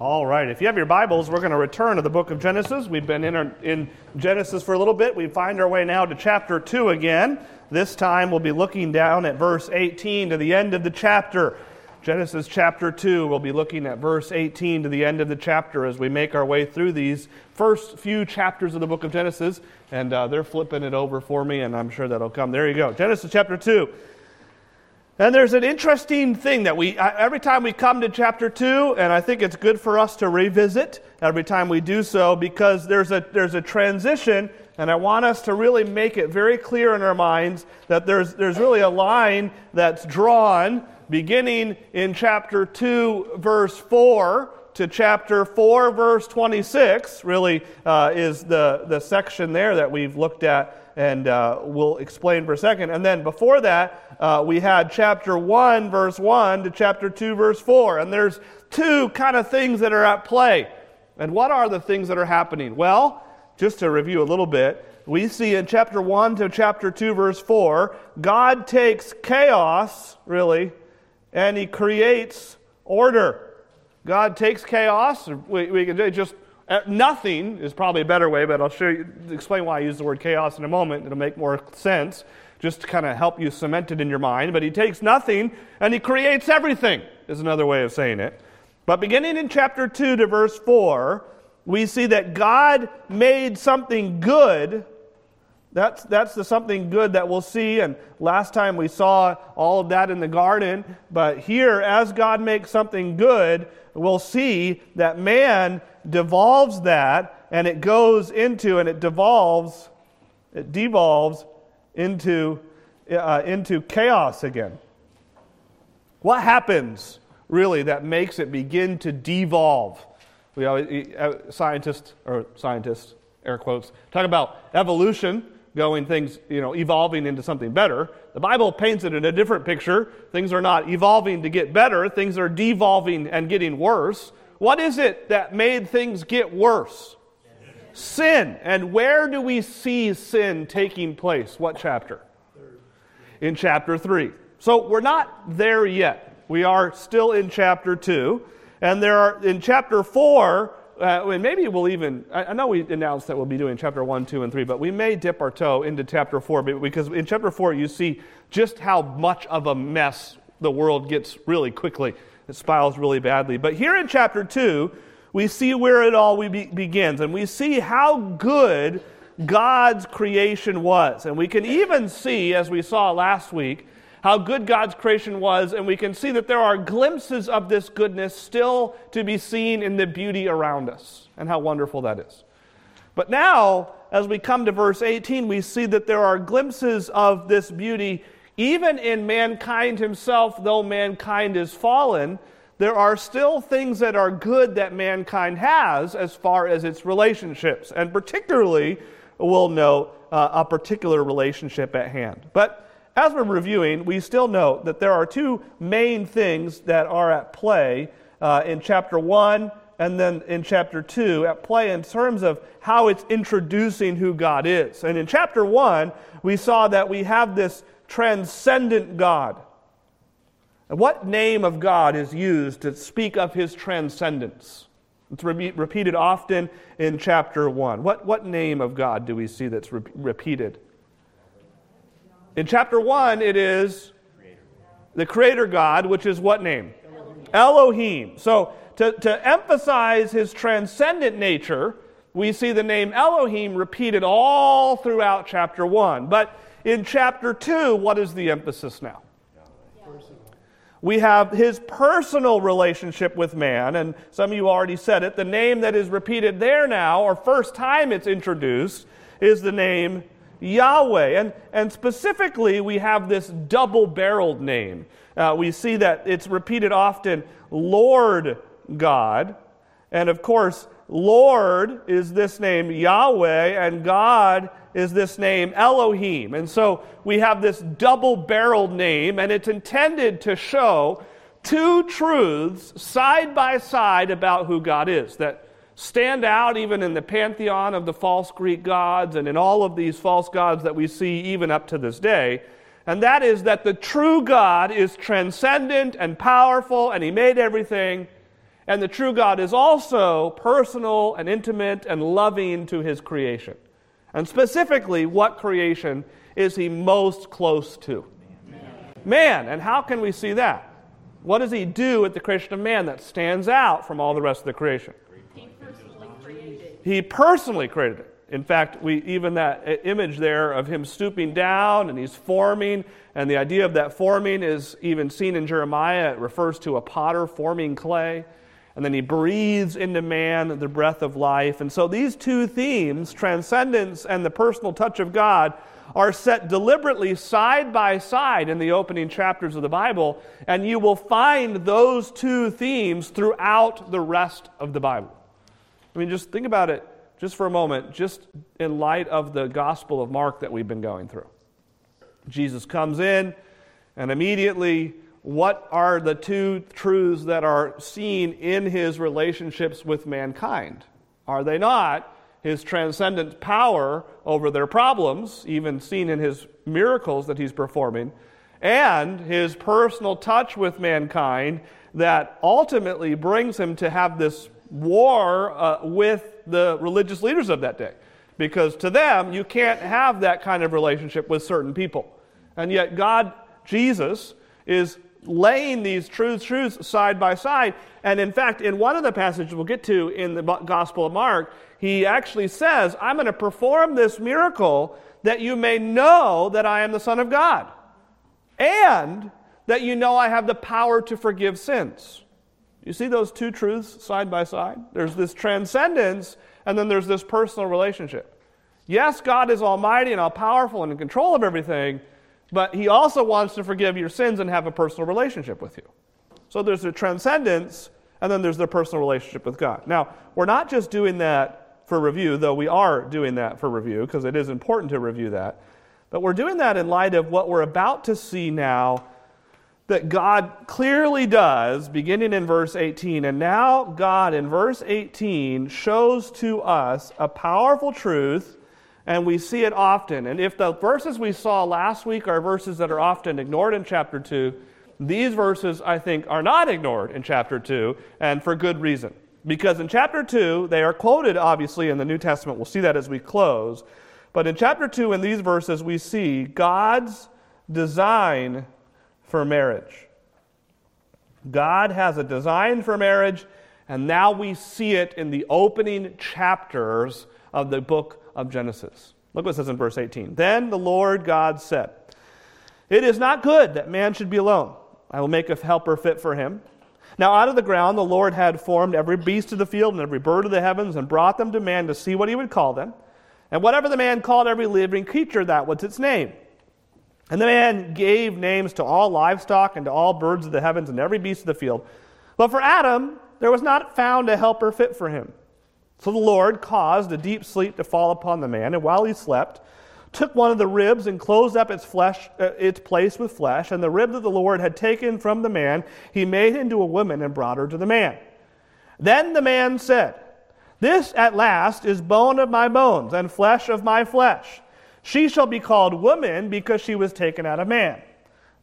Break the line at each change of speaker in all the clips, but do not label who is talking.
All right, if you have your Bibles, we're going to return to the book of Genesis. We've been in, our, in Genesis for a little bit. We find our way now to chapter 2 again. This time we'll be looking down at verse 18 to the end of the chapter. Genesis chapter 2, we'll be looking at verse 18 to the end of the chapter as we make our way through these first few chapters of the book of Genesis. And uh, they're flipping it over for me, and I'm sure that'll come. There you go. Genesis chapter 2. And there's an interesting thing that we, every time we come to chapter 2, and I think it's good for us to revisit every time we do so because there's a, there's a transition, and I want us to really make it very clear in our minds that there's, there's really a line that's drawn beginning in chapter 2, verse 4 to chapter 4, verse 26, really uh, is the, the section there that we've looked at and uh, we'll explain for a second. And then before that, uh, we had chapter 1, verse 1 to chapter 2, verse 4. And there's two kind of things that are at play. And what are the things that are happening? Well, just to review a little bit, we see in chapter 1 to chapter 2, verse 4, God takes chaos, really, and he creates order. God takes chaos, we, we can just Uh, nothing is probably a better way, but I'll show you, explain why I use the word chaos in a moment. It'll make more sense, just to kind of help you cement it in your mind. But he takes nothing and he creates everything, is another way of saying it. But beginning in chapter 2 to verse 4, we see that God made something good. That's, that's the something good that we'll see. And last time we saw all of that in the garden. But here, as God makes something good, we'll see that man devolves that and it goes into and it devolves, it devolves into, uh, into chaos again. What happens really that makes it begin to devolve? We always, scientists, or scientists, air quotes, talk about evolution going things, you know, evolving into something better. The Bible paints it in a different picture. Things are not evolving to get better, things are devolving and getting worse. What is it that made things get worse? Sin. And where do we see sin taking place? What chapter? In chapter 3. So we're not there yet. We are still in chapter 2. And there are, in chapter 4, uh, and maybe we'll even, I, I know we announced that we'll be doing chapter 1, 2, and 3, but we may dip our toe into chapter 4 because in chapter 4 you see just how much of a mess the world gets really quickly. It spirals really badly. But here in chapter 2, we see where it all be- begins, and we see how good God's creation was. And we can even see, as we saw last week, how good God's creation was, and we can see that there are glimpses of this goodness still to be seen in the beauty around us, and how wonderful that is. But now, as we come to verse 18, we see that there are glimpses of this beauty even in mankind himself, though mankind is fallen, there are still things that are good that mankind has as far as its relationships. And particularly, we'll note uh, a particular relationship at hand. But as we're reviewing, we still note that there are two main things that are at play uh, in chapter 1 and then in chapter 2 at play in terms of how it's introducing who God is. And in chapter 1, we saw that we have this transcendent God. And what name of God is used to speak of his transcendence? It's re- repeated often in chapter 1. What, what name of God do we see that's re- repeated? In chapter 1, it is the Creator God, which is what name? Elohim. Elohim. So, to, to emphasize his transcendent nature, we see the name Elohim repeated all throughout chapter 1. But in chapter 2, what is the emphasis now? We have his personal relationship with man, and some of you already said it. The name that is repeated there now, or first time it's introduced, is the name Yahweh. And, and specifically, we have this double barreled name. Uh, we see that it's repeated often Lord God. And of course, Lord is this name Yahweh, and God is this name Elohim. And so we have this double barreled name, and it's intended to show two truths side by side about who God is that stand out even in the pantheon of the false Greek gods and in all of these false gods that we see even up to this day. And that is that the true God is transcendent and powerful, and He made everything. And the true God is also personal and intimate and loving to his creation. And specifically, what creation is he most close to? Man. man. And how can we see that? What does he do at the creation of man that stands out from all the rest of the creation?
He personally created.
He personally created it. In fact, we even that uh, image there of him stooping down and he's forming, and the idea of that forming is even seen in Jeremiah. It refers to a potter forming clay and then he breathes into man the breath of life. And so these two themes, transcendence and the personal touch of God, are set deliberately side by side in the opening chapters of the Bible, and you will find those two themes throughout the rest of the Bible. I mean, just think about it just for a moment, just in light of the Gospel of Mark that we've been going through. Jesus comes in, and immediately what are the two truths that are seen in his relationships with mankind? Are they not his transcendent power over their problems, even seen in his miracles that he's performing, and his personal touch with mankind that ultimately brings him to have this war uh, with the religious leaders of that day? Because to them, you can't have that kind of relationship with certain people. And yet, God, Jesus, is laying these truths, truths side by side. And in fact, in one of the passages we'll get to in the Gospel of Mark, he actually says, I'm going to perform this miracle that you may know that I am the Son of God, and that you know I have the power to forgive sins. You see those two truths side by side? There's this transcendence, and then there's this personal relationship. Yes, God is almighty and all powerful and in control of everything, but he also wants to forgive your sins and have a personal relationship with you. So there's a transcendence, and then there's the personal relationship with God. Now, we're not just doing that for review, though we are doing that for review, because it is important to review that. But we're doing that in light of what we're about to see now that God clearly does, beginning in verse 18. And now, God in verse 18 shows to us a powerful truth and we see it often. And if the verses we saw last week are verses that are often ignored in chapter 2, these verses, I think, are not ignored in chapter 2, and for good reason. Because in chapter 2, they are quoted, obviously, in the New Testament. We'll see that as we close. But in chapter 2, in these verses, we see God's design for marriage. God has a design for marriage, and now we see it in the opening chapters of the book of Genesis. Look what it says in verse 18. Then the Lord God said, It is not good that man should be alone. I will make a helper fit for him. Now, out of the ground, the Lord had formed every beast of the field and every bird of the heavens and brought them to man to see what he would call them. And whatever the man called every living creature, that was its name. And the man gave names to all livestock and to all birds of the heavens and every beast of the field. But for Adam, there was not found a helper fit for him. So the Lord caused a deep sleep to fall upon the man, and while he slept, took one of the ribs and closed up its flesh, uh, its place with flesh, and the rib that the Lord had taken from the man, he made into a woman and brought her to the man. Then the man said, This at last is bone of my bones and flesh of my flesh. She shall be called woman because she was taken out of man.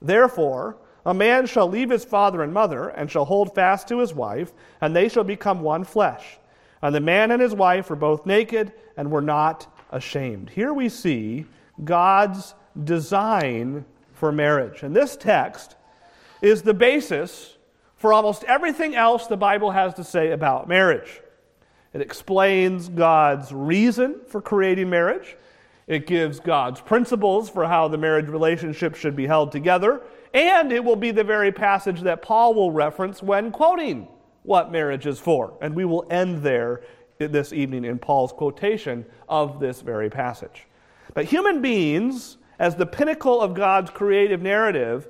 Therefore, a man shall leave his father and mother and shall hold fast to his wife, and they shall become one flesh. And the man and his wife were both naked and were not ashamed. Here we see God's design for marriage. And this text is the basis for almost everything else the Bible has to say about marriage. It explains God's reason for creating marriage. It gives God's principles for how the marriage relationship should be held together. And it will be the very passage that Paul will reference when quoting what marriage is for. And we will end there this evening in Paul's quotation of this very passage. But human beings, as the pinnacle of God's creative narrative,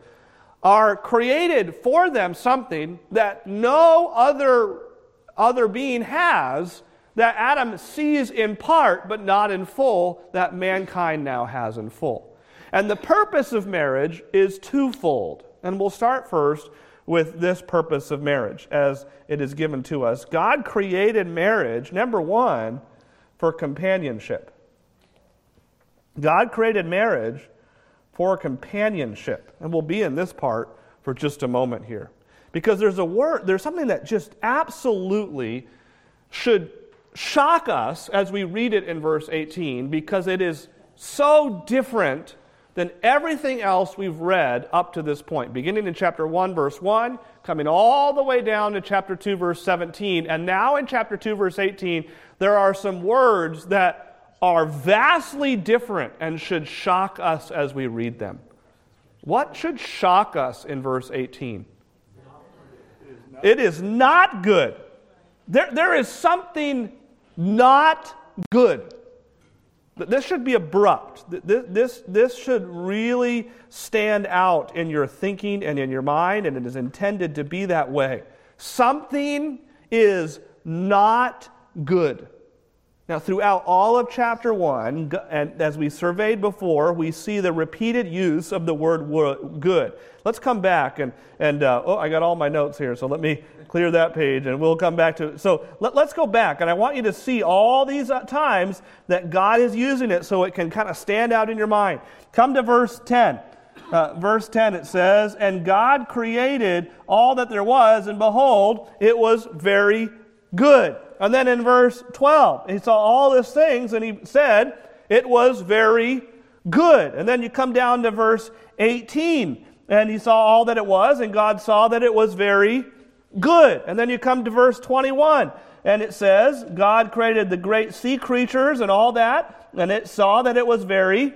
are created for them something that no other, other being has, that Adam sees in part, but not in full, that mankind now has in full. And the purpose of marriage is twofold. And we'll start first with this purpose of marriage as it is given to us. God created marriage, number one, for companionship. God created marriage for companionship. And we'll be in this part for just a moment here. Because there's a word, there's something that just absolutely should shock us as we read it in verse 18 because it is so different than everything else we've read up to this point, beginning in chapter 1, verse 1, coming all the way down to chapter 2, verse 17. And now in chapter 2, verse 18, there are some words that are vastly different and should shock us as we read them. What should shock us in verse 18? It is not good. There, there is something not good. This should be abrupt. This, this, this should really stand out in your thinking and in your mind, and it is intended to be that way. Something is not good. Now, throughout all of chapter 1, and as we surveyed before, we see the repeated use of the word good. Let's come back and, and uh, oh, I got all my notes here, so let me clear that page and we'll come back to it. So let, us go back, and I want you to see all these uh, times that God is using it so it can kind of stand out in your mind. Come to verse 10. Uh, verse 10 it says, And God created all that there was, and behold, it was very good. And then in verse 12, he saw all these things and he said, It was very good. And then you come down to verse 18, and he saw all that it was, and God saw that it was very good. And then you come to verse 21, and it says, God created the great sea creatures and all that, and it saw that it was very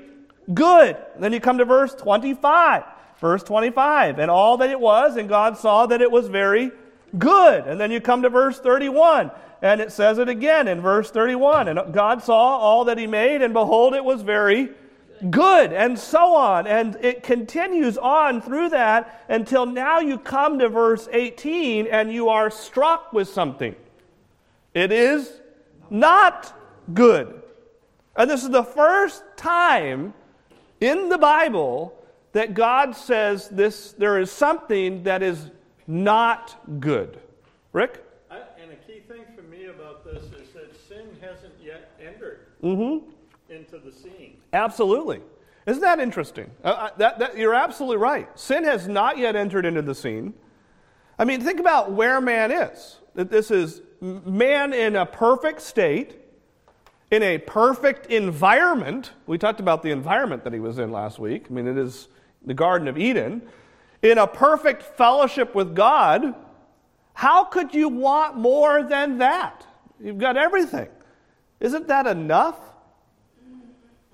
good. And then you come to verse 25. Verse 25, and all that it was, and God saw that it was very good. And then you come to verse 31, and it says it again in verse 31. And God saw all that he made, and behold, it was very good, and so on. And it continues on through that until now you come to verse 18 and you are struck with something. It is not good. And this is the first time in the Bible that God says this there is something that is not good. Rick?
I, and a key thing for me about this is that sin hasn't yet entered
mm-hmm.
into the scene.
Absolutely. Isn't that interesting? Uh, uh, that, that, you're absolutely right. Sin has not yet entered into the scene. I mean, think about where man is. That this is man in a perfect state, in a perfect environment. We talked about the environment that he was in last week. I mean, it is the Garden of Eden in a perfect fellowship with God, how could you want more than that? You've got everything. Isn't that enough?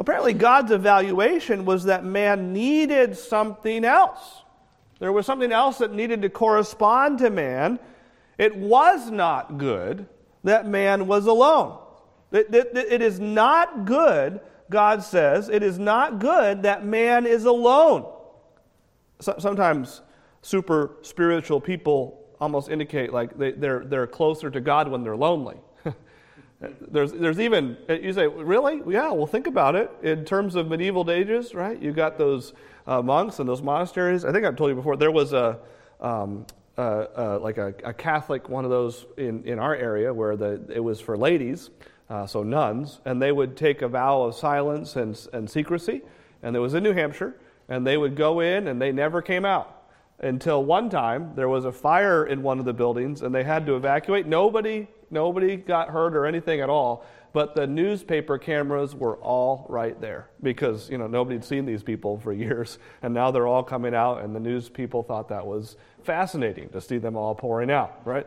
Apparently, God's evaluation was that man needed something else. There was something else that needed to correspond to man. It was not good that man was alone. It, it, it is not good, God says, it is not good that man is alone sometimes super spiritual people almost indicate like they, they're, they're closer to God when they're lonely. There's, there's even, you say, really? Yeah, well, think about it. In terms of medieval ages, right? You got those uh, monks and those monasteries. I think I've told you before, there was a, um, uh, uh, like a, a, Catholic one of those in, in our area where the, it was for ladies, uh, so nuns, and they would take a vow of silence and, and secrecy. And it was in New Hampshire and they would go in and they never came out until one time there was a fire in one of the buildings and they had to evacuate nobody nobody got hurt or anything at all but the newspaper cameras were all right there because you know nobody had seen these people for years. And now they're all coming out and the news people thought that was fascinating to see them all pouring out right?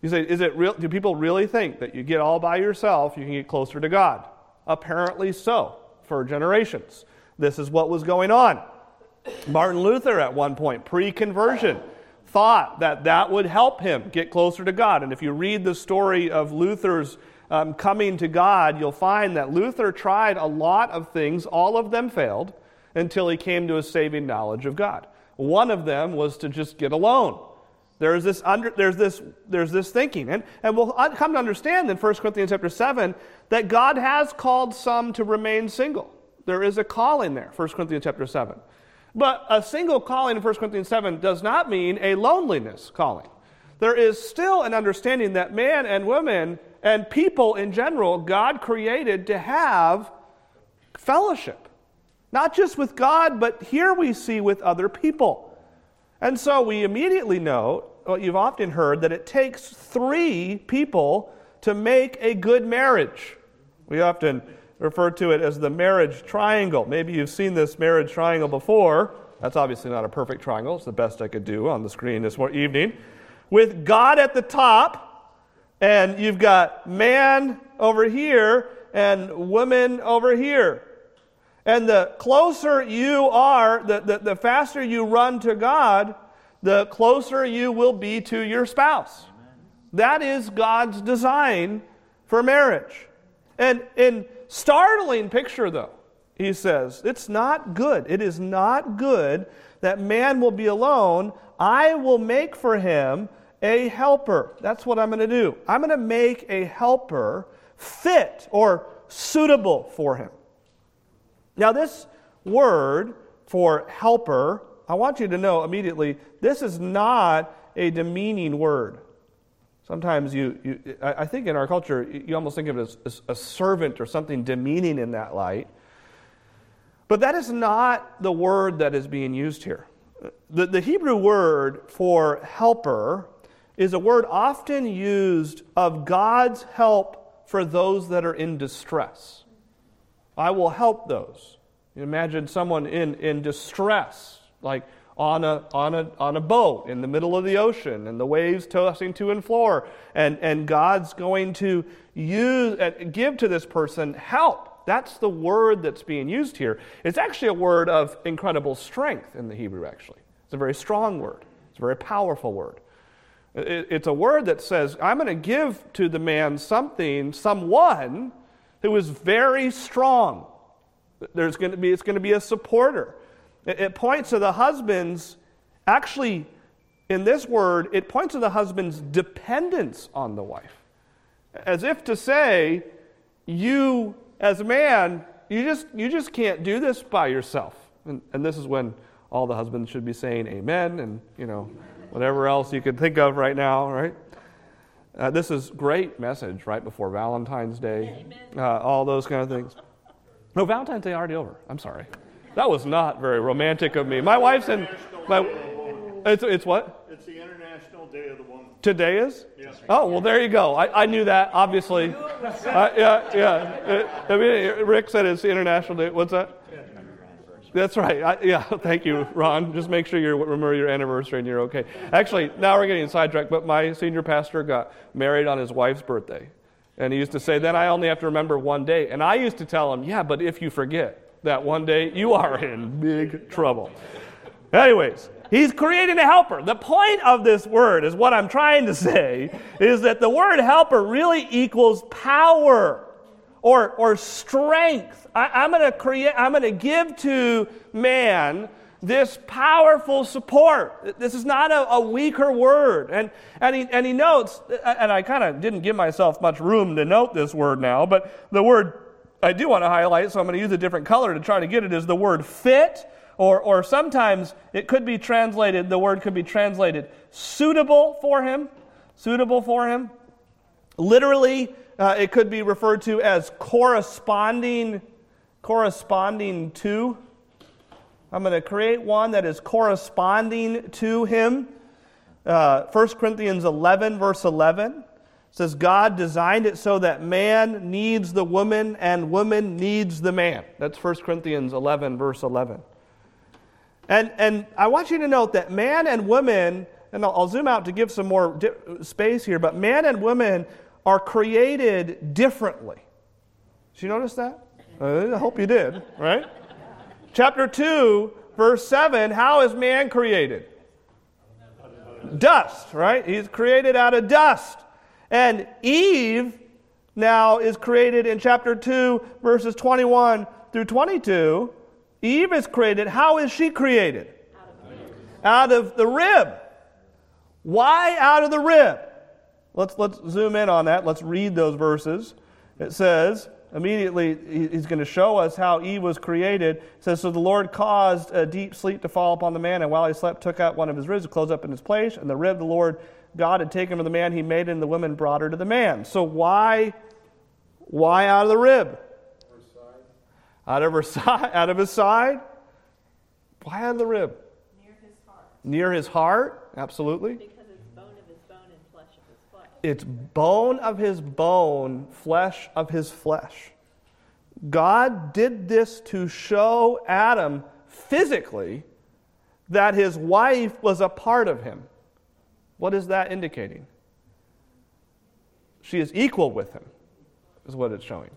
You say is it real do people really think that you get all by yourself you can get closer to god? Apparently so for generations. This is what was going on. Martin Luther, at one point, pre conversion, thought that that would help him get closer to God. And if you read the story of Luther's um, coming to God, you'll find that Luther tried a lot of things, all of them failed, until he came to a saving knowledge of God. One of them was to just get alone. There's this, under, there's this, there's this thinking. And, and we'll come to understand in 1 Corinthians chapter 7 that God has called some to remain single. There is a calling there, 1 Corinthians chapter 7. But a single calling in 1 Corinthians 7 does not mean a loneliness calling. There is still an understanding that man and women and people in general, God created to have fellowship. Not just with God, but here we see with other people. And so we immediately know what you've often heard that it takes three people to make a good marriage. We often refer to it as the marriage triangle. Maybe you've seen this marriage triangle before. That's obviously not a perfect triangle. It's the best I could do on the screen this evening. With God at the top, and you've got man over here and woman over here. And the closer you are, the, the, the faster you run to God, the closer you will be to your spouse. That is God's design for marriage. And in startling picture, though, he says, it's not good. It is not good that man will be alone. I will make for him a helper. That's what I'm going to do. I'm going to make a helper fit or suitable for him. Now, this word for helper, I want you to know immediately, this is not a demeaning word. Sometimes you, you I think in our culture, you almost think of it as a servant or something demeaning in that light. But that is not the word that is being used here. The, the Hebrew word for helper is a word often used of God's help for those that are in distress. I will help those. You imagine someone in, in distress, like on a, on, a, on a boat in the middle of the ocean and the waves tossing to and fro, and, and God's going to use, uh, give to this person help. That's the word that's being used here. It's actually a word of incredible strength in the Hebrew, actually. It's a very strong word, it's a very powerful word. It's a word that says, I'm going to give to the man something, someone who is very strong. There's going to be, it's going to be a supporter. It points to the husband's, actually, in this word, it points to the husband's dependence on the wife. As if to say, you, as a man, you just, you just can't do this by yourself. And, and this is when all the husbands should be saying amen and, you know, whatever else you could think of right now, right? Uh, this is great message right before Valentine's Day, uh, all those kind of things. No, Valentine's Day already over. I'm sorry. That was not very romantic of me. My wife's in. My, it's, it's what?
It's the International Day of the Woman.
Today is?
Yes.
Oh, well, there you go. I, I knew that, obviously. Uh, yeah, yeah. I mean, Rick said it's the International Day. What's that? That's right. I, yeah, thank you, Ron. Just make sure you remember your anniversary and you're okay. Actually, now we're getting sidetracked, but my senior pastor got married on his wife's birthday. And he used to say, then I only have to remember one day. And I used to tell him, yeah, but if you forget, that one day, you are in big trouble. Anyways, he's creating a helper. The point of this word is what I'm trying to say is that the word helper really equals power or, or strength. I, am going to create, I'm going to give to man this powerful support. This is not a, a weaker word. And, and, he, and he notes, and I kind of didn't give myself much room to note this word now, but the word I do want to highlight, so I'm going to use a different color to try to get it, is the word fit, or, or sometimes it could be translated, the word could be translated suitable for him. Suitable for him. Literally, uh, it could be referred to as corresponding, corresponding to. I'm going to create one that is corresponding to him. Uh, 1 Corinthians 11, verse 11 says God designed it so that man needs the woman and woman needs the man. That's 1 Corinthians 11, verse 11. And, and I want you to note that man and woman, and I'll, I'll zoom out to give some more di- space here, but man and woman are created differently. Did you notice that? Uh, I hope you did, right? Chapter 2, verse 7 How is man created? Dust, right? He's created out of dust. And Eve now is created in chapter 2, verses 21 through 22. Eve is created. How is she created? Out of the rib. Why out of the rib? Let's, let's zoom in on that. Let's read those verses. It says, immediately, he's going to show us how Eve was created. It says, So the Lord caused a deep sleep to fall upon the man, and while he slept, took out one of his ribs to close up in his place, and the rib the Lord God had taken from the man he made, and the woman brought her to the man. So why, why out of the rib? Out of her side, out of his side. Why out of the rib?
Near his heart.
Near his heart, absolutely.
Because it's bone of his bone and flesh of his flesh.
it's bone of his bone, flesh of his flesh. God did this to show Adam physically that his wife was a part of him. What is that indicating? She is equal with him, is what it's showing.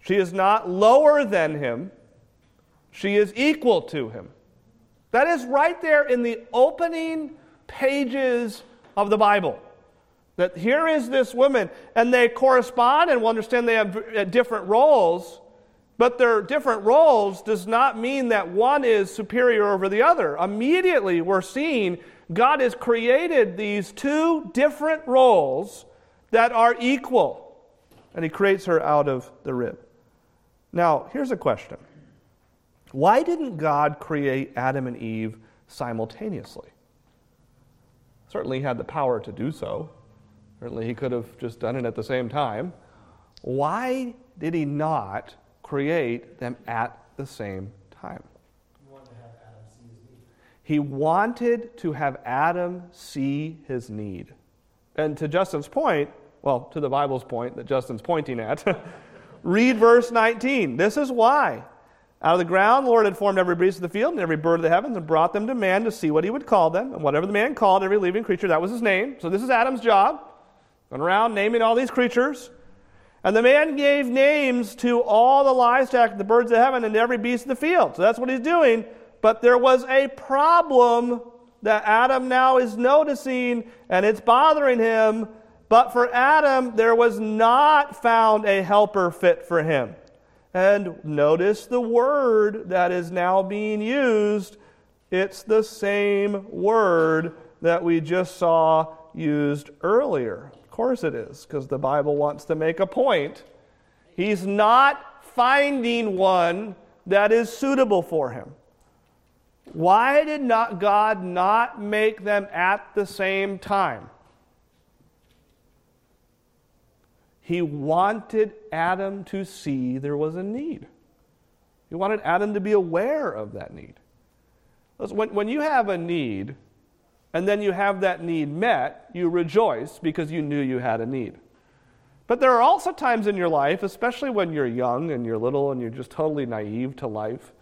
She is not lower than him, she is equal to him. That is right there in the opening pages of the Bible. That here is this woman, and they correspond, and we'll understand they have uh, different roles, but their different roles does not mean that one is superior over the other. Immediately, we're seeing God has created these two different roles that are equal, and He creates her out of the rib. Now, here's a question Why didn't God create Adam and Eve simultaneously? Certainly, He had the power to do so. Certainly, He could have just done it at the same time. Why did He not create them at the same time? He wanted to have Adam see his need. And to Justin's point, well, to the Bible's point that Justin's pointing at, read verse 19. This is why. Out of the ground, the Lord had formed every beast of the field and every bird of the heavens and brought them to man to see what he would call them. And whatever the man called every living creature, that was his name. So this is Adam's job. Going around naming all these creatures. And the man gave names to all the livestock, the birds of heaven, and every beast of the field. So that's what he's doing. But there was a problem that Adam now is noticing, and it's bothering him. But for Adam, there was not found a helper fit for him. And notice the word that is now being used. It's the same word that we just saw used earlier. Of course it is, because the Bible wants to make a point. He's not finding one that is suitable for him. Why did not God not make them at the same time? He wanted Adam to see there was a need. He wanted Adam to be aware of that need. When, when you have a need and then you have that need met, you rejoice because you knew you had a need. But there are also times in your life, especially when you're young and you're little and you're just totally naive to life,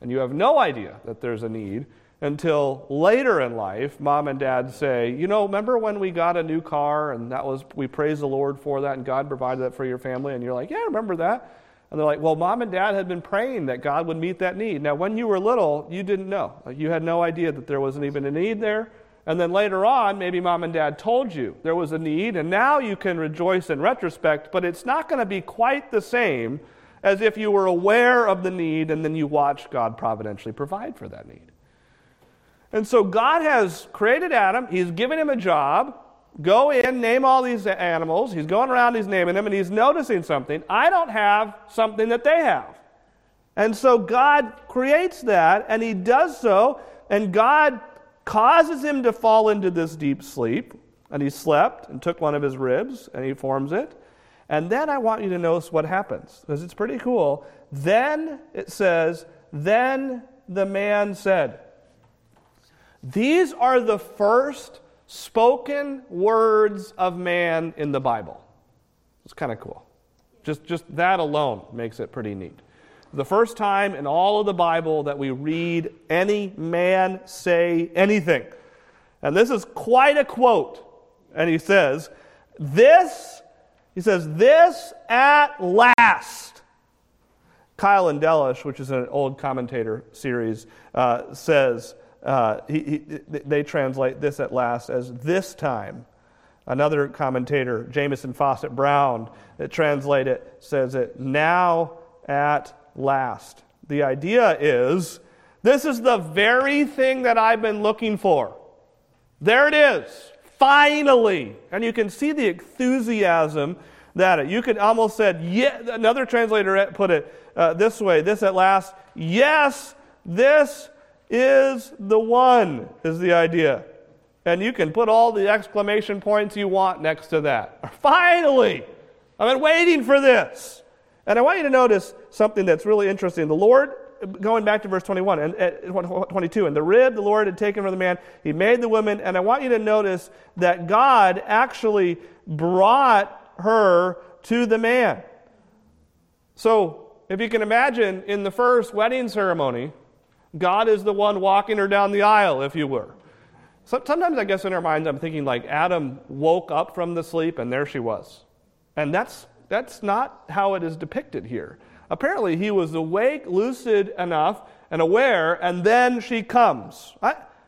and you have no idea that there's a need until later in life mom and dad say you know remember when we got a new car and that was we praise the lord for that and god provided that for your family? And you're like yeah I remember that. And they're like well mom and dad had been praying that god would meet that need. Now when you were little you didn't know. You had no idea that there wasn't even a need there. And then later on maybe mom and dad told you there was a need and now you can rejoice in retrospect but it's not going to be quite the same as if you were aware of the need and then you watch God providentially provide for that need. And so God has created Adam, He's given him a job. Go in, name all these animals. He's going around, he's naming them, and he's noticing something. I don't have something that they have. And so God creates that, and he does so, and God causes him to fall into this deep sleep. And he slept and took one of his ribs, and he forms it. And then I want you to notice what happens, because it's pretty cool. Then it says, Then the man said, These are the first spoken words of man in the Bible. It's kind of cool. Just, just that alone makes it pretty neat. The first time in all of the Bible that we read any man say anything. And this is quite a quote. And he says, This he says, This at last. Keil and Delitzsch, which is an old commentator series, uh, says, uh, he, he, they translate this at last as this time. Another commentator, Jamieson Fausset Brown, that translate it, says it now at last. The idea is this is the very thing that I've been looking for. There it is. Finally. And you can see the enthusiasm that it. you could almost said, yeah, another translator put it uh, this way, this at last, yes, this is the one, is the idea. And you can put all the exclamation points you want next to that. Finally! I've been waiting for this. And I want you to notice something that's really interesting. The Lord going back to verse 21 and uh, 22, and the rib the Lord had taken from the man, he made the woman, and I want you to notice that God actually brought her to the man. So, if you can imagine, in the first wedding ceremony, God is the one walking her down the aisle, if you were. So, Sometimes I guess in our minds, I'm thinking like Adam woke up from the sleep and there she was. And that's, that's not how it is depicted here. Apparently, he was awake, lucid enough, and aware, and then she comes.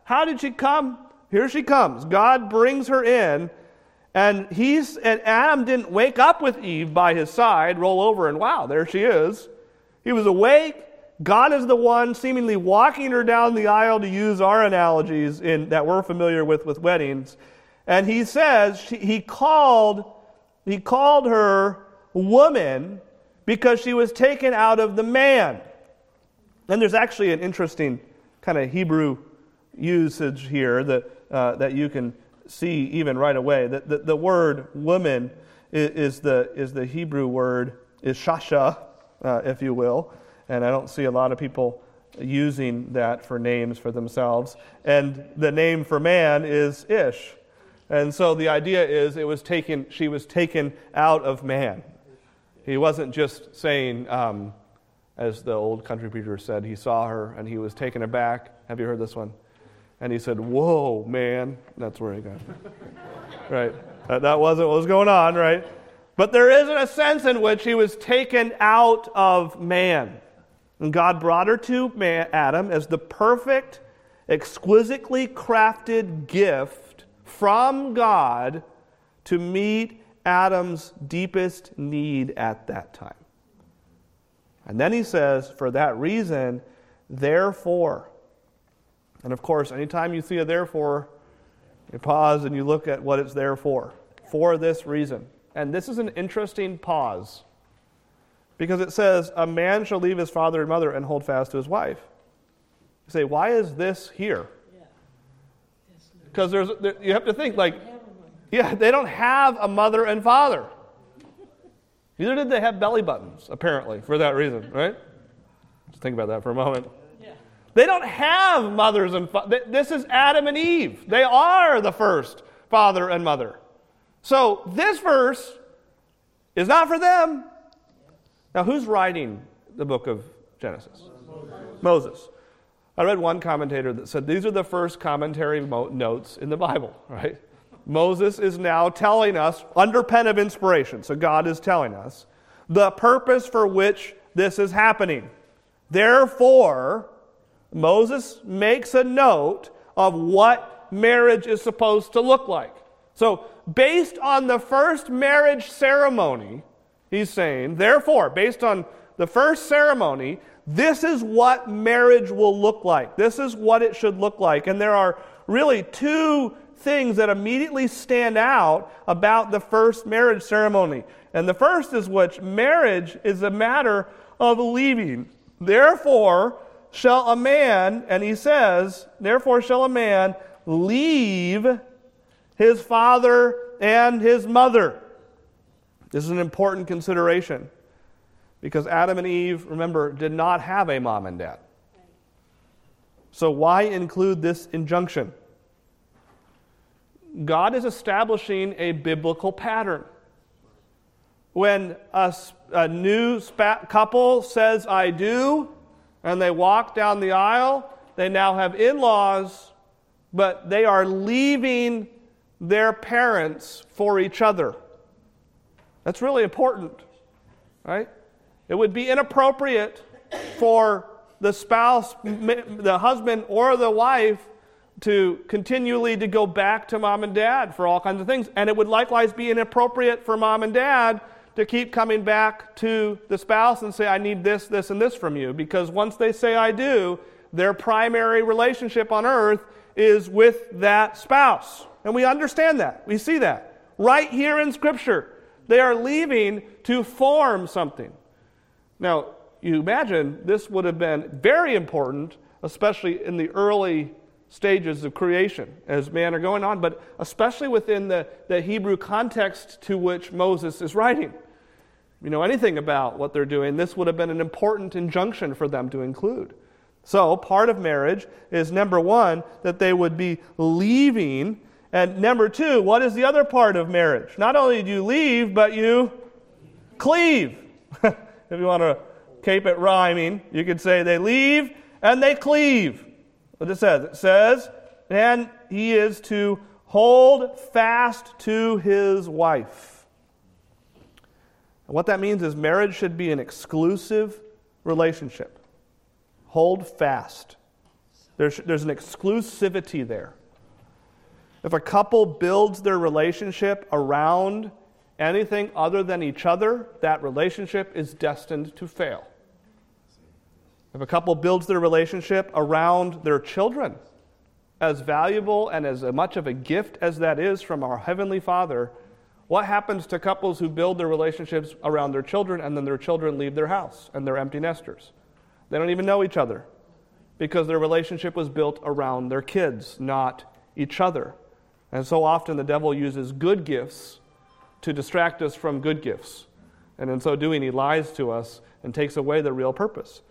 How did she come? Here she comes. God brings her in, and he's and Adam didn't wake up with Eve by his side, roll over, and wow, there she is. He was awake. God is the one seemingly walking her down the aisle to use our analogies in, that we're familiar with with weddings. And he says she, he called he called her woman because she was taken out of the man. And there's actually an interesting kind of Hebrew usage here that, uh, that you can see even right away. The, the, the word woman is, is, the, is the Hebrew word, is shasha, uh, if you will. And I don't see a lot of people using that for names for themselves. And the name for man is ish. And so the idea is it was taken, she was taken out of man. He wasn't just saying, um, as the old country preacher said, he saw her and he was taken aback. Have you heard this one? And he said, Whoa, man. That's where he got right. That, that wasn't what was going on, right? But there is a sense in which he was taken out of man. And God brought her to man, Adam as the perfect, exquisitely crafted gift from God to meet Adam's deepest need at that time. And then he says, for that reason, therefore. And of course, anytime you see a therefore, you pause and you look at what it's there for. For this reason. And this is an interesting pause. Because it says, a man shall leave his father and mother and hold fast to his wife. You say, why is this here? Because there's, you have to think, like, yeah, they don't have a mother and father. Neither did they have belly buttons, apparently, for that reason, right? Just think about that for a moment. Yeah. They don't have mothers and fathers. This is Adam and Eve. They are the first father and mother. So this verse is not for them. Now, who's writing the book of Genesis? Moses. Moses. I read one commentator that said these are the first commentary notes in the Bible, right? Moses is now telling us, under pen of inspiration, so God is telling us, the purpose for which this is happening. Therefore, Moses makes a note of what marriage is supposed to look like. So, based on the first marriage ceremony, he's saying, therefore, based on the first ceremony, this is what marriage will look like. This is what it should look like. And there are really two things that immediately stand out about the first marriage ceremony. And the first is which marriage is a matter of leaving. Therefore shall a man, and he says, therefore shall a man leave his father and his mother. This is an important consideration because Adam and Eve, remember, did not have a mom and dad. So, why include this injunction? God is establishing a biblical pattern. When a, a new couple says, I do, and they walk down the aisle, they now have in laws, but they are leaving their parents for each other. That's really important, right? It would be inappropriate for the spouse, the husband, or the wife to continually to go back to mom and dad for all kinds of things. And it would likewise be inappropriate for mom and dad to keep coming back to the spouse and say, I need this, this, and this from you. Because once they say I do, their primary relationship on earth is with that spouse. And we understand that. We see that. Right here in Scripture. They are leaving to form something. Now, you imagine this would have been very important, especially in the early stages of creation as man are going on, but especially within the, the Hebrew context to which Moses is writing. you know anything about what they're doing, this would have been an important injunction for them to include. So, part of marriage is number one, that they would be leaving. And number two, what is the other part of marriage? Not only do you leave, but you cleave. if you want to keep it rhyming, you could say they leave and they cleave. What it says? It says, and he is to hold fast to his wife. And what that means is marriage should be an exclusive relationship. Hold fast. There's, there's an exclusivity there. If a couple builds their relationship around anything other than each other, that relationship is destined to fail. If a couple builds their relationship around their children, as valuable and as much of a gift as that is from our Heavenly Father, what happens to couples who build their relationships around their children and then their children leave their house and they're empty nesters? They don't even know each other because their relationship was built around their kids, not each other. And so often the devil uses good gifts to distract us from good gifts. And in so doing, he lies to us and takes away the real purpose.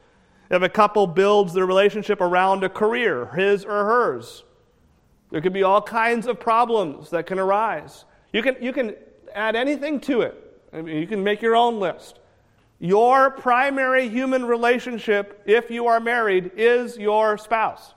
If a couple builds their relationship around a career, his or hers, there could be all kinds of problems that can arise. You can, you can add anything to it. I mean, you can make your own list. Your primary human relationship, if you are married, is your spouse.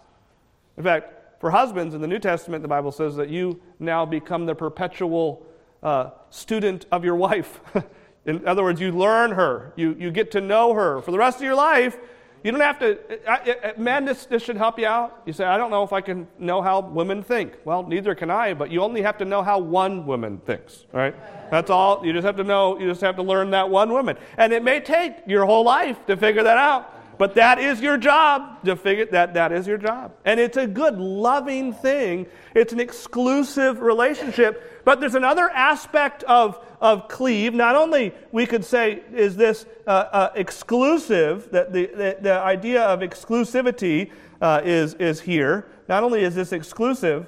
In fact, for husbands in the New Testament, the Bible says that you now become the perpetual uh, student of your wife. in other words, you learn her, you, you get to know her. For the rest of your life, you don't have to, I, I, man, this, this should help you out. You say, I don't know if I can know how women think. Well, neither can I, but you only have to know how one woman thinks, right? That's all. You just have to know, you just have to learn that one woman. And it may take your whole life to figure that out. But that is your job to figure that that is your job. And it's a good, loving thing. It's an exclusive relationship. But there's another aspect of, of cleave. Not only we could say, is this uh, uh, exclusive, that the, the, the, idea of exclusivity uh, is, is here. Not only is this exclusive,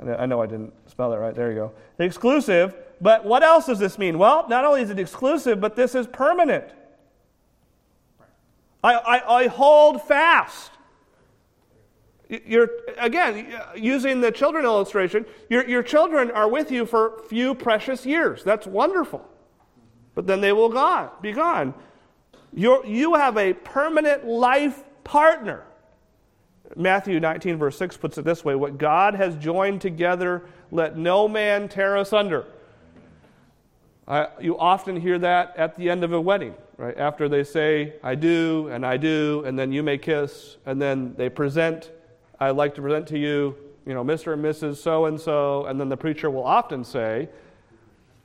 I know I didn't spell that right. There you go. Exclusive, but what else does this mean? Well, not only is it exclusive, but this is permanent. I, I, I hold fast. You're, again, using the children illustration, your, your children are with you for few precious years. That's wonderful. But then they will gone, be gone. You're, you have a permanent life partner. Matthew 19, verse 6 puts it this way What God has joined together, let no man tear asunder. I, you often hear that at the end of a wedding, right? After they say, I do, and I do, and then you may kiss, and then they present, I'd like to present to you, you know, Mr. and Mrs. so and so, and then the preacher will often say,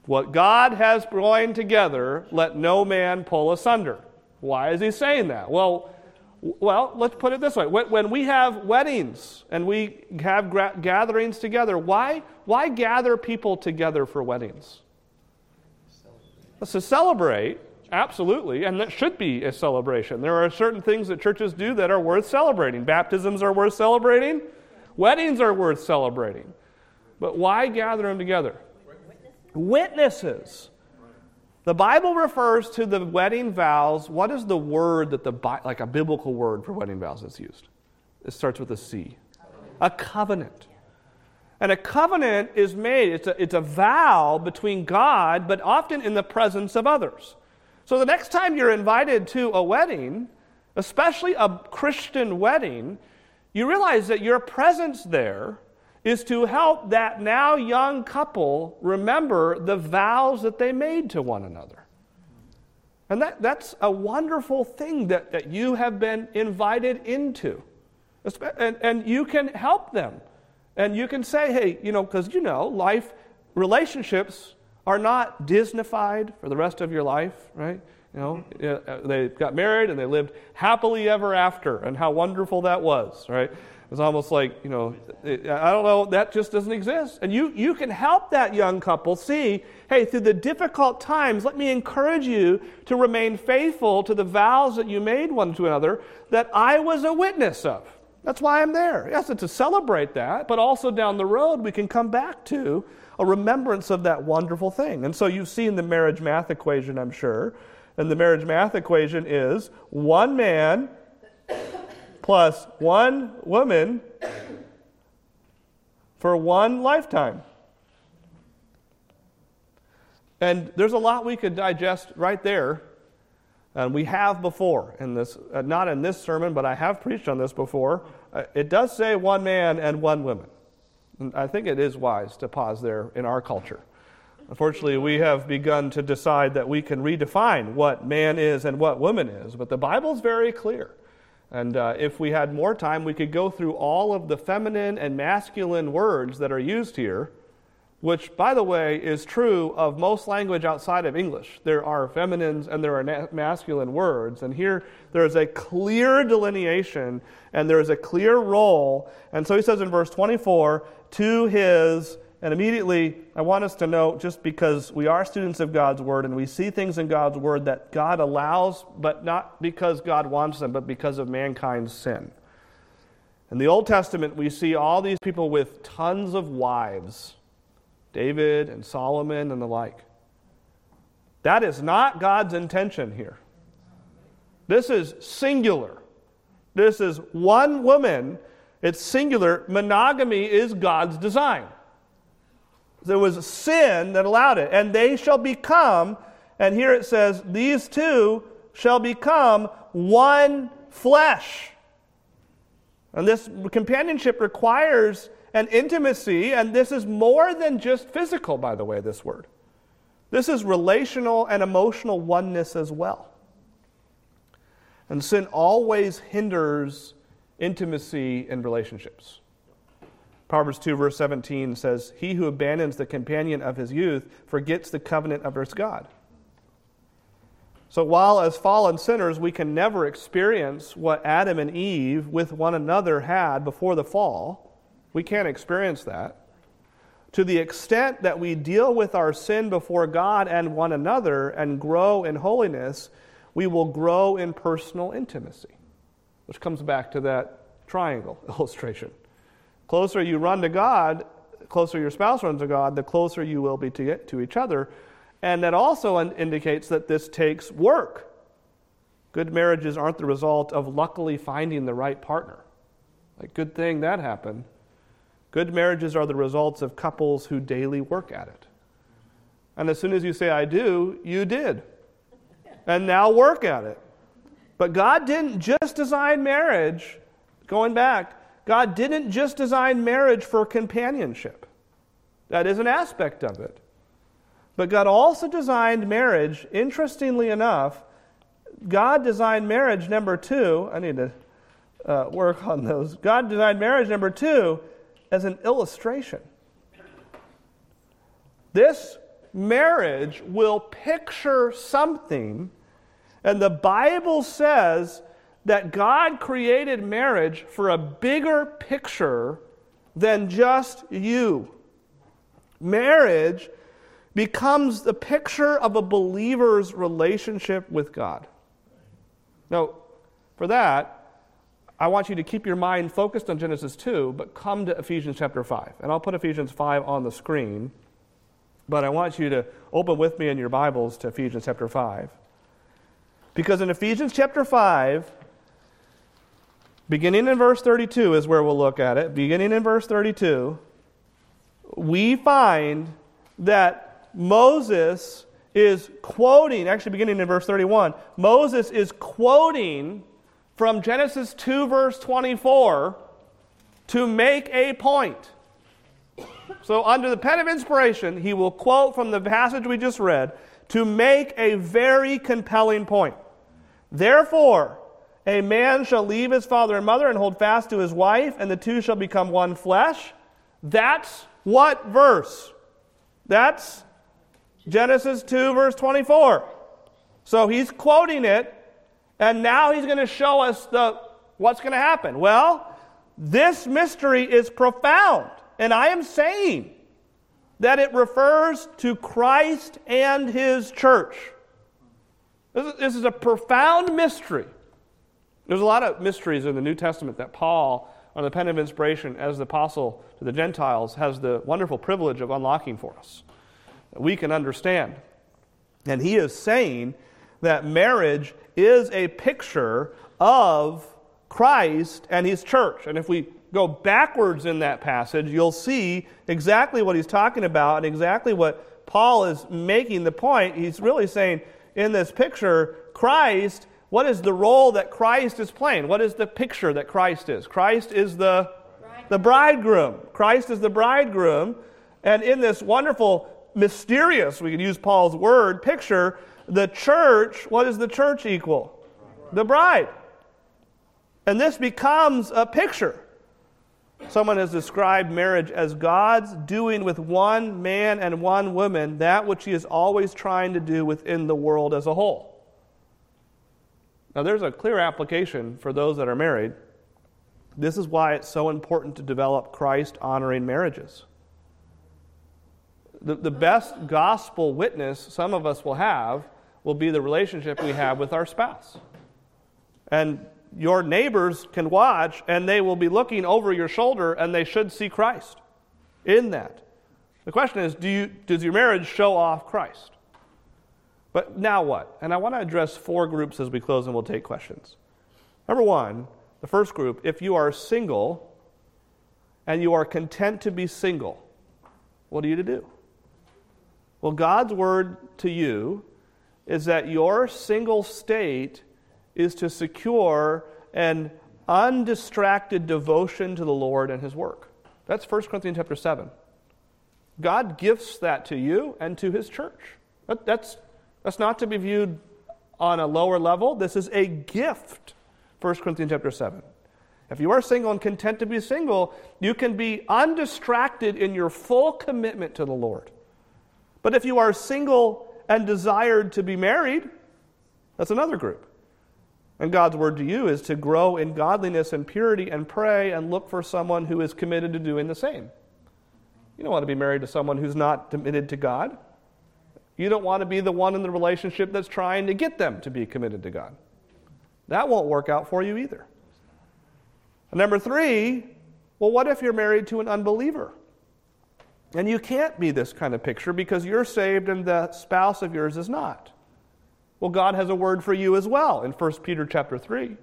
What God has joined together, let no man pull asunder. Why is he saying that? Well, well, let's put it this way. When we have weddings and we have gatherings together, why, why gather people together for weddings? To celebrate, absolutely, and that should be a celebration. There are certain things that churches do that are worth celebrating. Baptisms are worth celebrating, weddings are worth celebrating. But why gather them together? Witnesses. The Bible refers to the wedding vows. What is the word that the like a biblical word for wedding vows that's used? It starts with a C. A covenant. And a covenant is made, it's a, it's a vow between God, but often in the presence of others. So the next time you're invited to a wedding, especially a Christian wedding, you realize that your presence there is to help that now young couple remember the vows that they made to one another. And that, that's a wonderful thing that, that you have been invited into. And, and you can help them and you can say, hey, you know, because you know, life, relationships are not Disneyfied for the rest of your life, right? You know, uh, they got married and they lived happily ever after, and how wonderful that was, right? It's almost like, you know, I don't know, that just doesn't exist. And you, you can help that young couple see, hey, through the difficult times, let me encourage you to remain faithful to the vows that you made one to another that I was a witness of. That's why I'm there. Yes, to celebrate that, but also down the road we can come back to a remembrance of that wonderful thing. And so you've seen the marriage math equation, I'm sure. And the marriage math equation is one man plus one woman for one lifetime. And there's a lot we could digest right there. And we have before in this, uh, not in this sermon, but I have preached on this before. Uh, it does say one man and one woman. And I think it is wise to pause there in our culture. Unfortunately, we have begun to decide that we can redefine what man is and what woman is, but the Bible's very clear. And uh, if we had more time, we could go through all of the feminine and masculine words that are used here which, by the way, is true of most language outside of English. There are feminines and there are masculine words. And here there is a clear delineation and there is a clear role. And so he says in verse 24, to his, and immediately I want us to note, just because we are students of God's word and we see things in God's word that God allows, but not because God wants them, but because of mankind's sin. In the Old Testament, we see all these people with tons of wives David and Solomon and the like. That is not God's intention here. This is singular. This is one woman. It's singular. Monogamy is God's design. There was sin that allowed it. And they shall become, and here it says, these two shall become one flesh. And this companionship requires and intimacy, and this is more than just physical, by the way, this word. This is relational and emotional oneness as well. And sin always hinders intimacy in relationships. Proverbs 2, verse 17 says, He who abandons the companion of his youth forgets the covenant of his God. So, while as fallen sinners we can never experience what Adam and Eve with one another had before the fall, we can't experience that. To the extent that we deal with our sin before God and one another and grow in holiness, we will grow in personal intimacy, which comes back to that triangle illustration. Closer you run to God, closer your spouse runs to God, the closer you will be to, to each other. And that also indicates that this takes work. Good marriages aren't the result of luckily finding the right partner. Like, good thing that happened. Good marriages are the results of couples who daily work at it. And as soon as you say, I do, you did. And now work at it. But God didn't just design marriage, going back, God didn't just design marriage for companionship. That is an aspect of it. But God also designed marriage, interestingly enough, God designed marriage number two. I need to uh, work on those. God designed marriage number two as an illustration. This marriage will picture something, and the Bible says that God created marriage for a bigger picture than just you. Marriage becomes the picture of a believer's relationship with God. Now, for that, I want you to keep your mind focused on Genesis 2, but come to Ephesians chapter 5. And I'll put Ephesians 5 on the screen, but I want you to open with me in your Bibles to Ephesians chapter 5. Because in Ephesians chapter 5, beginning in verse 32 is where we'll look at it. Beginning in verse 32, we find that Moses is quoting, actually, beginning in verse 31, Moses is quoting from Genesis 2, verse 24, to make a point. So, under the pen of inspiration, he will quote from the passage we just read to make a very compelling point. Therefore, a man shall leave his father and mother and hold fast to his wife, and the two shall become one flesh. That's what verse? That's Genesis 2, verse 24. So he's quoting it and now he's going to show us the, what's going to happen. Well, this mystery is profound. And I am saying that it refers to Christ and his church. This is, this is a profound mystery. There's a lot of mysteries in the New Testament that Paul under the pen of inspiration as the apostle to the Gentiles, has the wonderful privilege of unlocking for us. That we can understand. And he is saying that marriage is a picture of Christ and his church. And if we go backwards in that passage, you'll see exactly what he's talking about and exactly what Paul is making the point. He's really saying in this picture, Christ, what is the role that Christ is playing? What is the picture that Christ is? Christ is the, the bridegroom. Christ is the bridegroom. And in this wonderful, mysterious, we could use Paul's word, picture, the church, what is the church equal? The bride. And this becomes a picture. Someone has described marriage as God's doing with one man and one woman that which He is always trying to do within the world as a whole. Now, there's a clear application for those that are married. This is why it's so important to develop Christ honoring marriages. The, the best gospel witness some of us will have will be the relationship we have with our spouse. And your neighbors can watch and they will be looking over your shoulder and they should see Christ in that. The question is do you, does your marriage show off Christ? But now what? And I want to address four groups as we close and we'll take questions. Number one, the first group, if you are single and you are content to be single, what are you to do? Well, God's word to you is that your single state is to secure an undistracted devotion to the Lord and his work. That's 1 Corinthians chapter 7. God gifts that to you and to his church. That, that's, that's not to be viewed on a lower level. This is a gift. 1 Corinthians chapter 7. If you are single and content to be single, you can be undistracted in your full commitment to the Lord. But if you are single and desired to be married, that's another group. And God's word to you is to grow in godliness and purity and pray and look for someone who is committed to doing the same. You don't want to be married to someone who's not committed to God. You don't want to be the one in the relationship that's trying to get them to be committed to God. That won't work out for you either. And number three, well, what if you're married to an unbeliever? And you can't be this kind of picture because you're saved and the spouse of yours is not. Well, God has a word for you as well in 1 Peter chapter 3.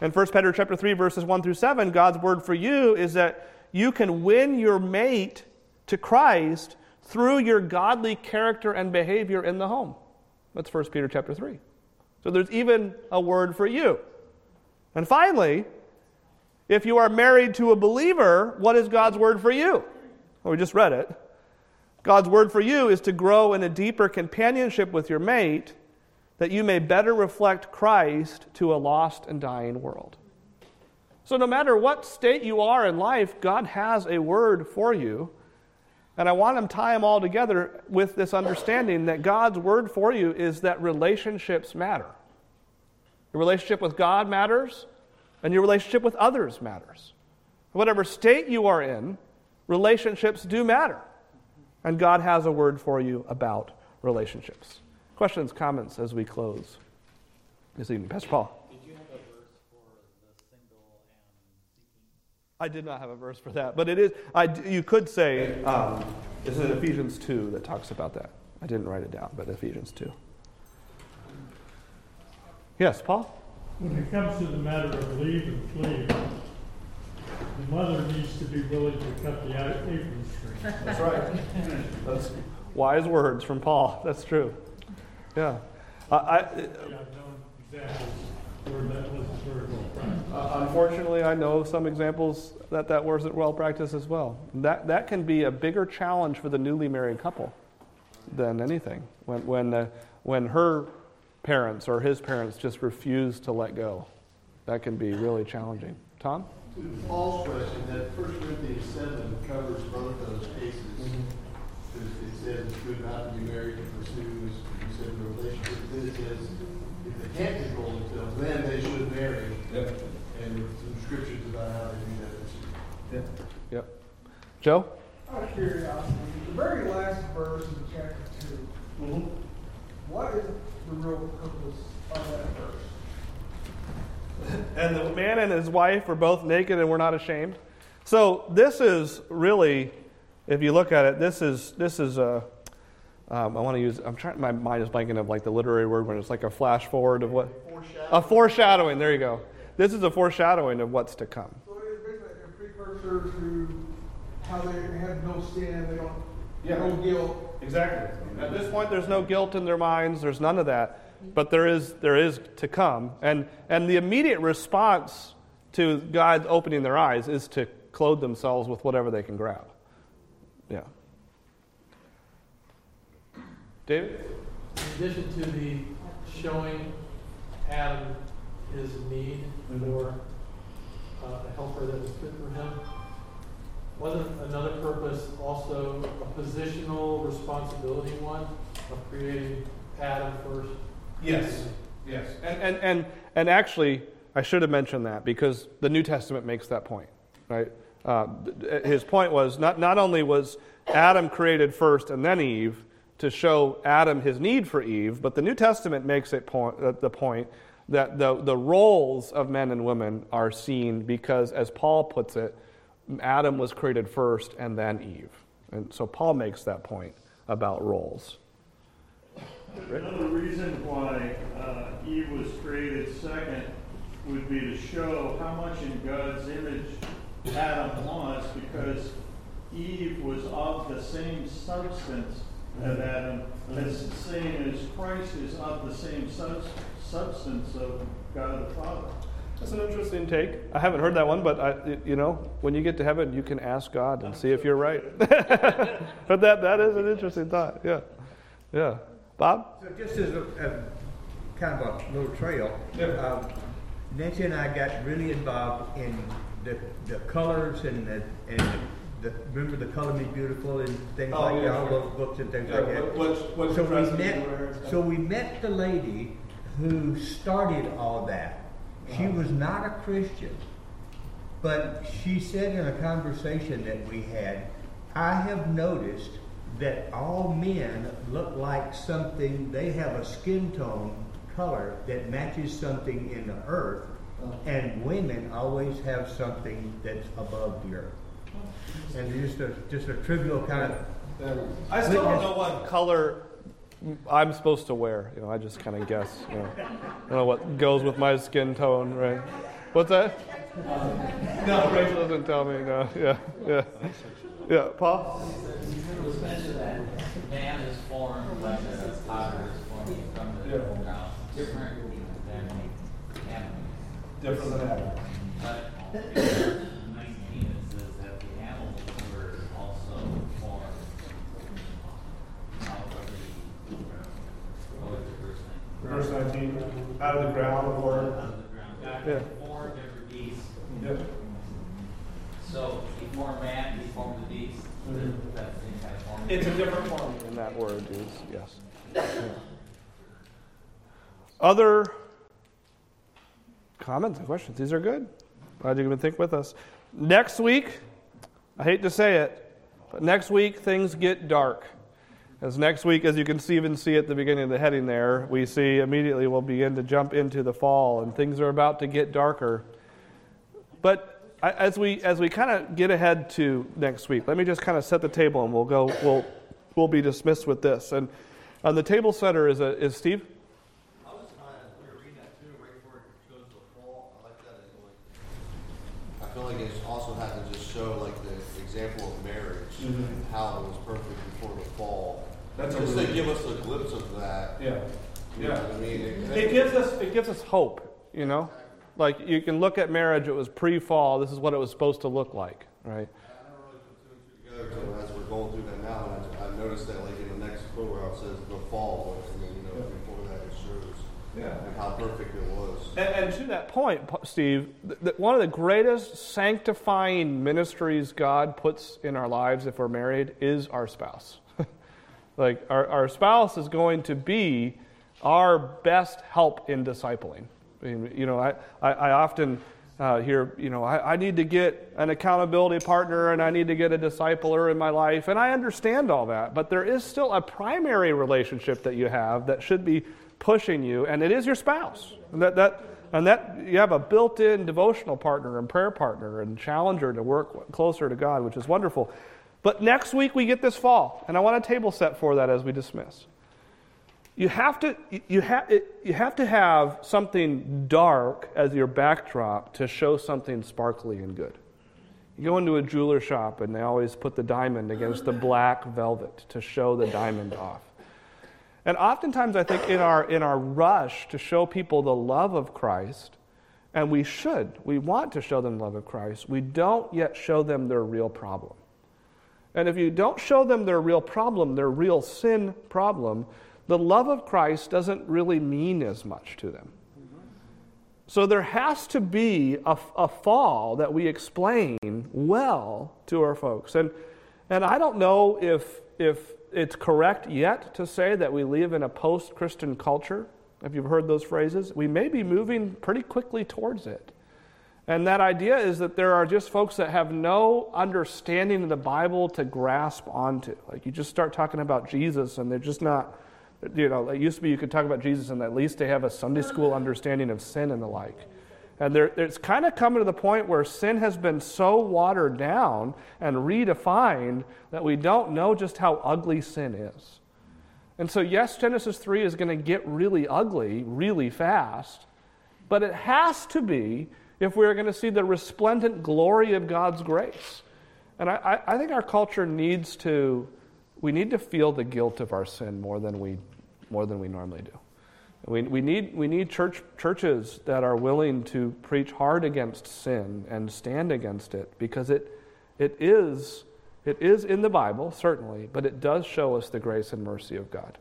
In 1 Peter chapter 3 verses 1 through 7, God's word for you is that you can win your mate to Christ through your godly character and behavior in the home. That's 1 Peter chapter 3. So there's even a word for you. And finally, if you are married to a believer, what is God's word for you? Well, we just read it. God's word for you is to grow in a deeper companionship with your mate that you may better reflect Christ to a lost and dying world. So, no matter what state you are in life, God has a word for you. And I want to tie them all together with this understanding that God's word for you is that relationships matter. Your relationship with God matters, and your relationship with others matters. Whatever state you are in, relationships do matter. And God has a word for you about relationships. Questions, comments as we close this evening? Pastor Paul.
Did you have a verse for the single and seeking?
I did not have a verse for that, but it is. I, you could say um, it's in Ephesians two that talks about that. I didn't write it down, but Ephesians two. Yes, Paul.
When it comes to the matter of leave and flee, the mother needs to be willing to cut the apron string.
That's right. That's wise words from Paul. That's true. Yeah. I, I,
Yeah, I've known examples where that wasn't very well practiced.
Uh, unfortunately, I know some examples that that wasn't well practiced as well. That, that can be a bigger challenge for the newly married couple than anything. When, when, uh, when her parents or his parents just refuse to let go, that can be really challenging. Tom?
To Paul's question, that First Corinthians seven covers both those cases. Mm-hmm. Because It says it's good not to be married to pursue, as you said, a relationship. Then it says, if they can't control themselves, then they should marry. And some scriptures about how they do that.
Yep. Joe?
Out of curiosity, the very last verse in chapter 2, mm-hmm. what is the real purpose of that verse?
And the man and his wife were both naked and were not ashamed. So this is really, if you look at it, this is this is a. Um, I want to use. I'm trying. My mind is blanking of like the literary word when it's like a flash forward of what. A foreshadowing. There you go. This is a foreshadowing of what's to come.
So it's basically a precursor to how they have no sin, they don't,
Yeah.
no guilt.
Exactly. At this point, there's no guilt in their minds. There's none of that. But there is, there is to come. And, and the immediate response to God opening their eyes is to clothe themselves with whatever they can grab. Yeah. David?
In addition to the showing Adam his need for uh, a helper that was fit for him, wasn't another purpose also a positional responsibility one of creating Adam first?
Yes. Yes. And, and, and, and actually, I should have mentioned that because the New Testament makes that point, right? Uh, his point was not, not only was Adam created first and then Eve to show Adam his need for Eve, but the New Testament makes it point, uh, the point that the, the roles of men and women are seen because, as Paul puts it, Adam was created first and then Eve. And so Paul makes that point about roles.
Another reason why uh, Eve was created second would be to show how much in God's image Adam was, because Eve was of the same substance of Adam, as the same as Christ is of the same sub- substance of God the Father.
That's an interesting take. I haven't heard that one, but I, you know, when you get to heaven, you can ask God and see if you're right. but that that is an interesting thought. Yeah, yeah. Bob.
So just as a, a kind of a little trail, um, Nancy and I got really involved in the, the colors and the, and the, remember the Color Me Beautiful and things
Oh,
like
yeah,
that, all
sure.
those books and things
Yeah,
like that.
what- what- what
so we met,
wear and stuff.
so we met the lady who started all that. She
Uh-huh.
was not a Christian, but she said in a conversation that we had, I have noticed that all men look like something, they have a skin tone color that matches something in the earth, oh. and women always have something that's above the earth. And just a, just a trivial kind of
I still don't know what color I'm supposed to wear. You know, I just kind of guess. You know. I don't know what goes with my skin tone, right? What's that? Um, no, Rachel doesn't tell me. No, yeah, yeah, yeah. Paul.
It was mentioned that man is formed like a potter is formed from the
Yeah.
ground, different than animals.
Different than Adam.
But in verse nineteen, it says that the animals were also formed out of the, what was the first thing?
Verse 19. Out of the ground, or
Out of the ground. God
Yeah.
formed every beast.
yeah.
So he formed man, he formed the beast.
Mhm.
That same kind of form.
It's a different form. And that word is yes. Yeah. Other comments and questions? These are good. Glad you can think with us. Next week, I hate to say it, but next week things get dark. As next week, as you can see, even see at the beginning of the heading there, we see immediately we'll begin to jump into the fall, and things are about to get darker. But I- as we as we kind of get ahead to next week, let me just kind of set the table, and we'll go. We'll we'll be dismissed with this. And on the table setter is a, is Steve.
I was kind of, reading that too, right before it goes the fall, I like that, it's I feel like it also had to just show like the example of marriage, and how it was perfect before the fall.
Mm-hmm. That's
Just
really-
to give us a glimpse of that.
Yeah.
You know what I mean? It-
It gives us it gives us hope, you know. Like you can look at marriage; it was pre-fall. This is what it was supposed to look like, right?
I never really put two and two together until as we're going through that now, and I, I noticed that like in the next quote it says the fall, and then, you know, before that it shows like, how perfect it was.
And, and to that point, Steve, th- th- one of the greatest sanctifying ministries God puts in our lives if we're married is our spouse. like, our, our spouse is going to be our best help in discipling. You know, I, I, I often uh, here, you know, I, I need to get an accountability partner and I need to get a discipler in my life. And I understand all that, but there is still a primary relationship that you have that should be pushing you, and it is your spouse. And that, that, and that you have a built in devotional partner and prayer partner and challenger to work closer to God, which is wonderful. But next week we get this fall, and I want a table set for that as we dismiss you have to you have you have to have something dark as your backdrop to show something sparkly and good. You go into a jeweler shop and they always put the diamond against the black velvet to show the diamond off. And oftentimes I think in our in our rush to show people the love of Christ, and we should, we want to show them the love of Christ, we don't yet show them their real problem. And if you don't show them their real problem, their real sin problem, the love of Christ doesn't really mean as much to them. So there has to be a, a, fall that we explain well to our folks. And, and I don't know if, if it's correct yet to say that we live in a post Christian culture. If you've heard those phrases, we may be moving pretty quickly towards it. And that idea is that there are just folks that have no understanding of the Bible to grasp onto. Like you just start talking about Jesus and they're just not you know, it used to be you could talk about Jesus and at least they have a Sunday school understanding of sin and the like. And there, it's kind of coming to the point where sin has been so watered down and redefined that we don't know just how ugly sin is. And so, yes, Genesis 3 is going to get really ugly really fast, but it has to be if we're going to see the resplendent glory of God's grace. And I, I think our culture needs to we need to feel the guilt of our sin more than we, more than we normally do. We, we, need, we need church, churches that are willing to preach hard against sin and stand against it because it, it, is, it is in the Bible, certainly, but it does show us the grace and mercy of God.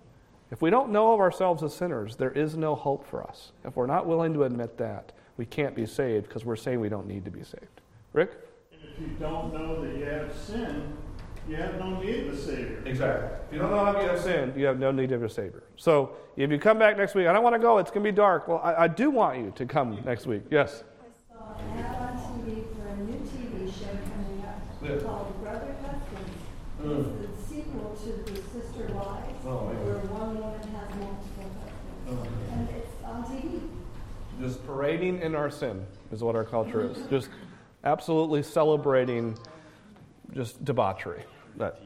If we don't know of ourselves as sinners, there is no hope for us. If we're not willing to admit that, we can't be saved because we're saying we don't need to be saved. Rick?
If you don't know that you have sin, you have no need of a Savior.
Exactly. If you don't know how you have sinned, you have no need of a Savior. So if you come back next week, I don't want to go, it's going to be dark. Well, I, I do want you to come next week. Yes?
I saw an ad on TV for a new TV show coming up
Yeah.
called Brother Husbands.
Mm.
It's the sequel to The Sister Wives,
Oh,
where one woman has multiple husbands.
Oh.
And it's on TV.
Just parading in our sin is what our culture is. Just absolutely celebrating just debauchery. That.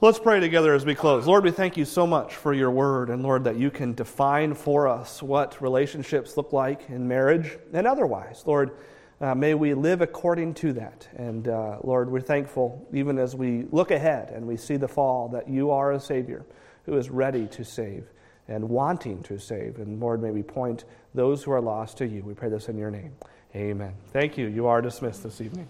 Let's pray together as we close. Lord, we thank you so much for your word, and Lord, that you can define for us what relationships look like in marriage and otherwise. Lord, uh, may we live according to that. And uh, Lord, we're thankful, even as we look ahead and we see the fall, that you are a Savior who is ready to save and wanting to save. And Lord, may we point those who are lost to you. We pray this in your name. Amen. Thank you. You are dismissed this evening.